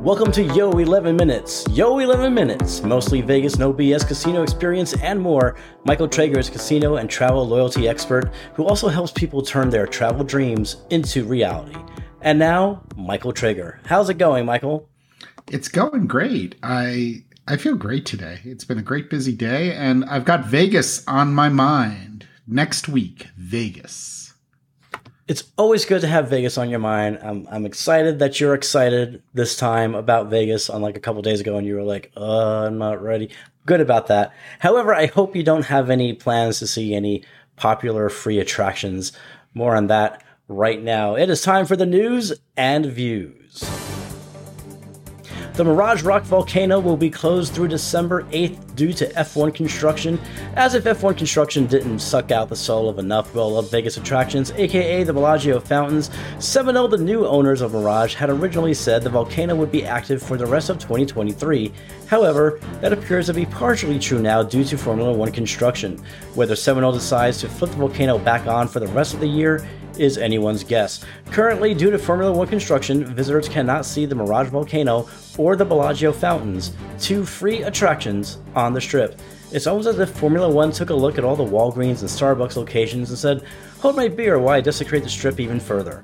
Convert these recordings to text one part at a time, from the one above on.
Welcome to Yo 11 Minutes. Yo 11 Minutes, mostly Vegas no BS casino experience and more. Michael Traeger is casino and travel loyalty expert who also helps people turn their travel dreams into reality. And now, Michael Traeger. How's it going, Michael? It's going great. I I feel great today. It's been a great busy day and I've got Vegas on my mind. Next week, Vegas it's always good to have Vegas on your mind. I'm, I'm excited that you're excited this time about Vegas. Unlike a couple days ago, and you were like, uh, I'm not ready. Good about that. However, I hope you don't have any plans to see any popular free attractions. More on that right now. It is time for the news and views. The Mirage Rock volcano will be closed through December 8th due to F1 construction, as if F1 construction didn't suck out the soul of enough well-loved Vegas attractions, aka the Bellagio Fountains. Seminole, oh the new owners of Mirage, had originally said the volcano would be active for the rest of 2023. However, that appears to be partially true now due to Formula One construction. Whether Seminole oh decides to flip the volcano back on for the rest of the year is anyone's guess. Currently, due to Formula One construction, visitors cannot see the Mirage Volcano or the Bellagio Fountains, two free attractions on the strip. It's almost as if Formula One took a look at all the Walgreens and Starbucks locations and said, Hold my beer while I desecrate the strip even further.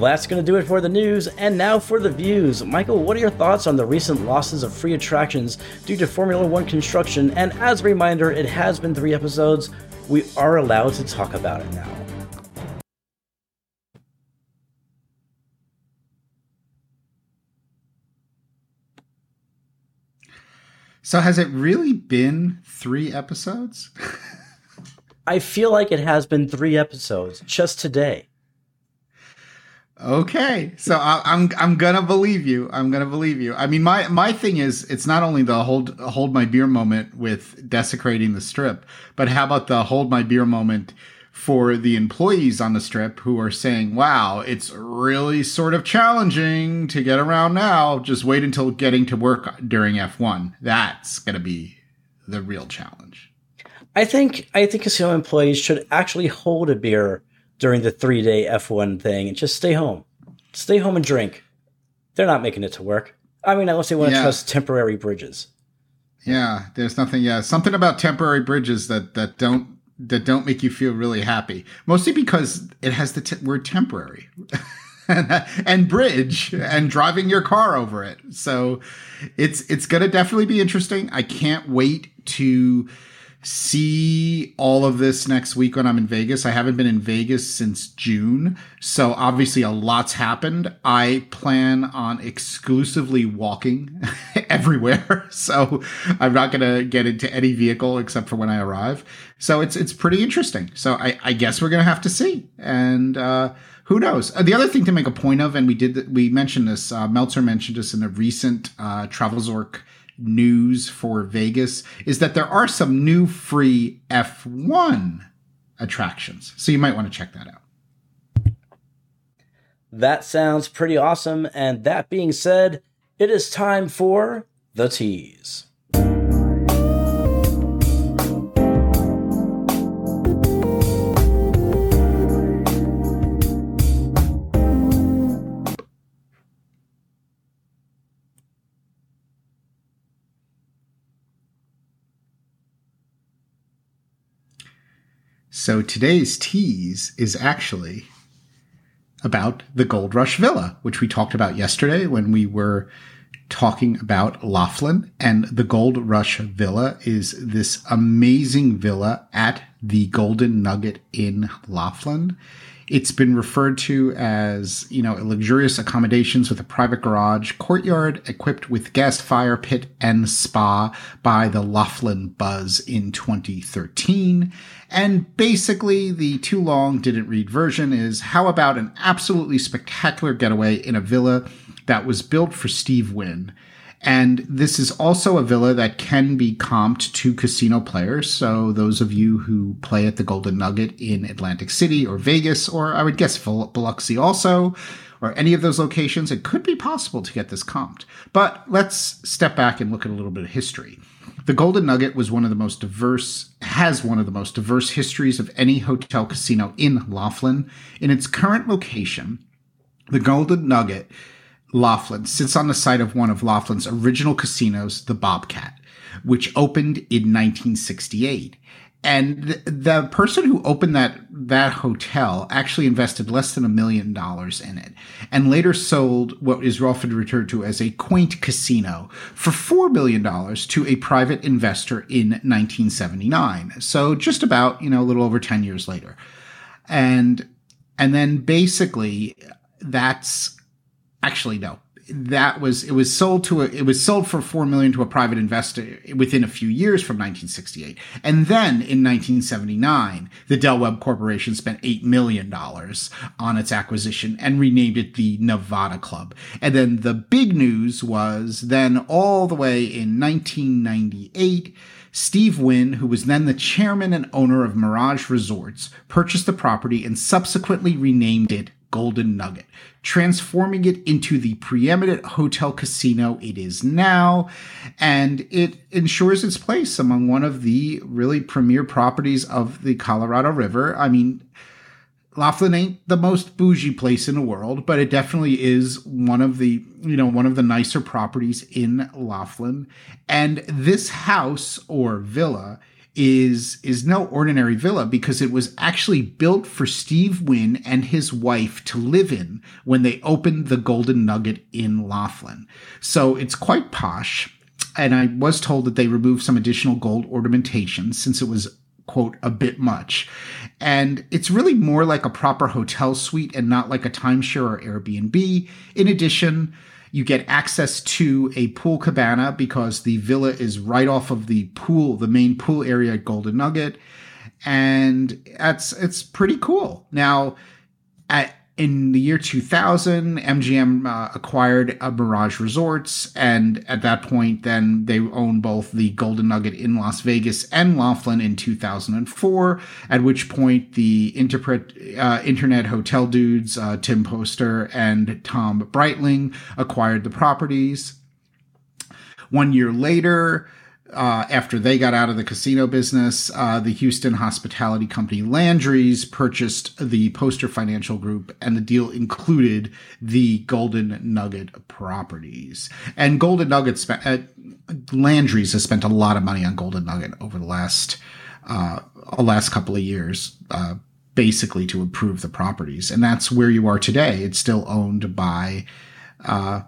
That's going to do it for the news, and now for the views. Michael, what are your thoughts on the recent losses of free attractions due to Formula One construction? And as a reminder, it has been three episodes. We are allowed to talk about it now. So has it really been three episodes? I feel like it has been three episodes just today. Okay, so I, am I'm, I'm gonna believe you. I'm gonna believe you. I mean, my my thing is, it's not only the hold hold my beer moment with desecrating the strip, but how about the hold my beer moment for the employees on the strip who are saying, wow, it's really sort of challenging to get around now. Just wait until getting to work during F1. That's going to be the real challenge. I think I think casino employees should actually hold a beer during the three day F1 thing and just stay home. Stay home and drink. They're not making it to work. I mean, unless they want to yeah. trust temporary bridges. Yeah, there's nothing. Yeah, something about temporary bridges that that don't that don't make you feel really happy. Mostly because it has the t- word temporary. and bridge and driving your car over it. So it's it's going to definitely be interesting. I can't wait to see all of this next week when I'm in Vegas. I haven't been in Vegas since June. So obviously a lot's happened. I plan on exclusively walking everywhere. So I'm not going to get into any vehicle except for when I arrive. So it's, it's pretty interesting. So I, I guess we're going to have to see. And, uh, who knows? Uh, the other thing to make a point of, and we did, we mentioned this, uh, Meltzer mentioned this in a recent, uh, TravelZork news for Vegas is that there are some new free F1 attractions. So you might want to check that out. That sounds pretty awesome. And that being said, it is time for the tease. So today's tease is actually about the Gold Rush Villa, which we talked about yesterday when we were talking about Laughlin. And the Gold Rush Villa is this amazing villa at the Golden Nugget in Laughlin. It's been referred to as, you know, luxurious accommodations with a private garage, courtyard equipped with guest fire pit and spa by the Laughlin Buzz in 2013. And basically, the too long didn't read version is how about an absolutely spectacular getaway in a villa that was built for Steve Wynn? And this is also a villa that can be comped to casino players. So those of you who play at the Golden Nugget in Atlantic City or Vegas, or I would guess Biloxi also, or any of those locations, it could be possible to get this comped. But let's step back and look at a little bit of history. The Golden Nugget was one of the most diverse, has one of the most diverse histories of any hotel casino in Laughlin. In its current location, the Golden Nugget Laughlin sits on the site of one of Laughlin's original casinos, the Bobcat, which opened in 1968. And the person who opened that that hotel actually invested less than a million dollars in it, and later sold what is often referred to as a quaint casino for four million dollars to a private investor in 1979. So just about you know a little over ten years later, and and then basically that's actually no. That was it was sold to a, it was sold for 4 million to a private investor within a few years from 1968 and then in 1979 the Del Webb Corporation spent 8 million dollars on its acquisition and renamed it the Nevada Club. And then the big news was then all the way in 1998 Steve Wynn, who was then the chairman and owner of Mirage Resorts, purchased the property and subsequently renamed it Golden Nugget, transforming it into the preeminent hotel casino it is now. And it ensures its place among one of the really premier properties of the Colorado River. I mean, Laughlin ain't the most bougie place in the world, but it definitely is one of the, you know, one of the nicer properties in Laughlin. And this house or villa is is no ordinary villa because it was actually built for Steve Wynn and his wife to live in when they opened the Golden Nugget in Laughlin. So it's quite posh. And I was told that they removed some additional gold ornamentation since it was quote a bit much. And it's really more like a proper hotel suite and not like a timeshare or Airbnb. In addition, you get access to a pool cabana because the villa is right off of the pool, the main pool area at Golden Nugget. And that's, it's pretty cool. Now, at, in the year 2000, MGM uh, acquired Mirage Resorts, and at that point, then they owned both the Golden Nugget in Las Vegas and Laughlin in 2004. At which point, the interpret, uh, Internet Hotel dudes, uh, Tim Poster and Tom Breitling, acquired the properties. One year later, uh, after they got out of the casino business, uh, the Houston hospitality company Landry's purchased the Poster Financial Group, and the deal included the Golden Nugget properties. And Golden Nugget spent uh, Landry's has spent a lot of money on Golden Nugget over the last uh, last couple of years. Uh, basically to improve the properties and that's where you are today it's still owned by uh,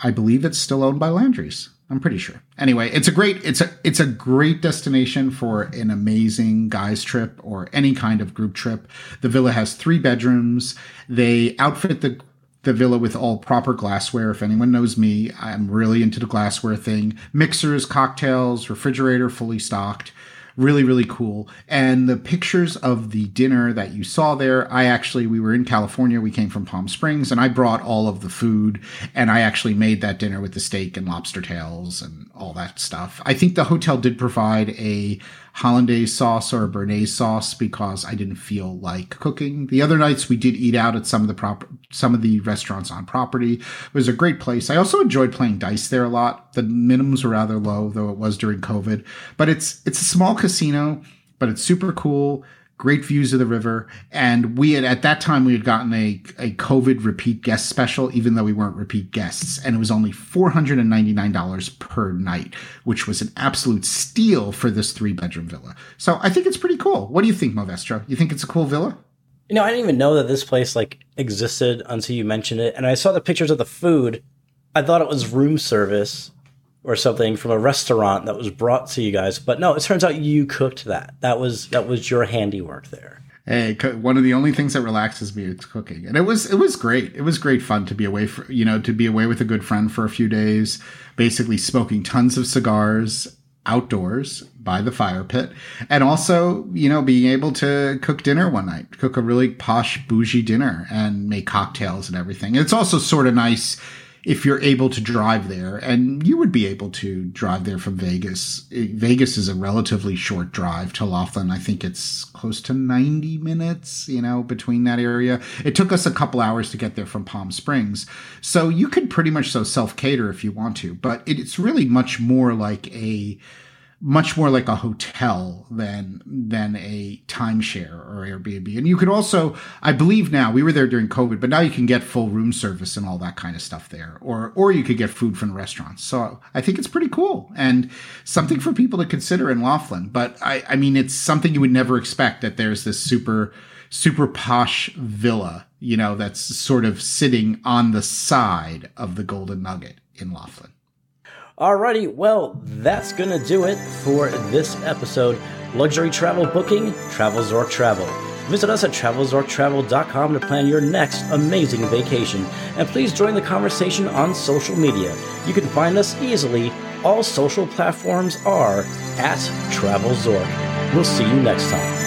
i believe it's still owned by landry's I'm pretty sure. Anyway, it's a great it's a it's a great destination for an amazing guys trip or any kind of group trip. The villa has 3 bedrooms. They outfit the the villa with all proper glassware. If anyone knows me, I'm really into the glassware thing. Mixers, cocktails, refrigerator fully stocked really really cool. And the pictures of the dinner that you saw there i actually we were in california we came from palm springs and i brought all of the food and i actually made that dinner with the steak and lobster tails and all that stuff. I think the hotel did provide a hollandaise sauce or a sauce because I didn't feel like cooking. The other nights we did eat out at some of the prop some of the restaurants on property. It was a great place. I also enjoyed playing dice there a lot. The minimums were rather low, though it was during COVID. But it's it's a small casino, but it's super cool great views of the river. And we had, at that time, we had gotten a, a COVID repeat guest special, even though we weren't repeat guests. And it was only $499 per night, which was an absolute steal for this three bedroom villa. So I think it's pretty cool. What do you think, Movestro? You think it's a cool villa? You know, I didn't even know that this place like existed until you mentioned it. And I saw the pictures of the food. I thought it was room service or something from a restaurant that was brought to you guys. But no, it turns out you cooked that. That was that was your handiwork there. Hey, one of the only things that relaxes me is cooking, and it was it was great. It was great fun to be away for you know to be away with a good friend for a few days, basically smoking tons of cigars outdoors by the fire pit, and also you know being able to cook dinner one night, cook a really posh bougie dinner, and make cocktails and everything. It's also sort of nice if you're able to drive there, and you would be able to drive there from Vegas. Eh, Vegas is a relatively short drive to Laughlin. I think it's close to 90 minutes, you know, between that area. It took us a couple hours to get there from Palm Springs. So you could pretty much so self cater if you want to, but it's really much more like a much more like a hotel than than a timeshare or Airbnb. And you could also, I believe now, we were there during COVID, but now you can get full room service and all that kind of stuff there, or or you could get food from restaurants. So I think it's pretty cool and something for people to consider in Laughlin. But I, I mean, it's something you would never expect that there's this super super posh villa, you know, that's sort of sitting on the side of the Golden Nugget in Laughlin. Alrighty, well, that's gonna do it for this episode. Luxury travel booking, TravelZork Travel. Visit us at travelzorktravel.com to plan your next amazing vacation. And please join the conversation on social media. You can find us easily. All social platforms are at TravelZork. We'll see you next time.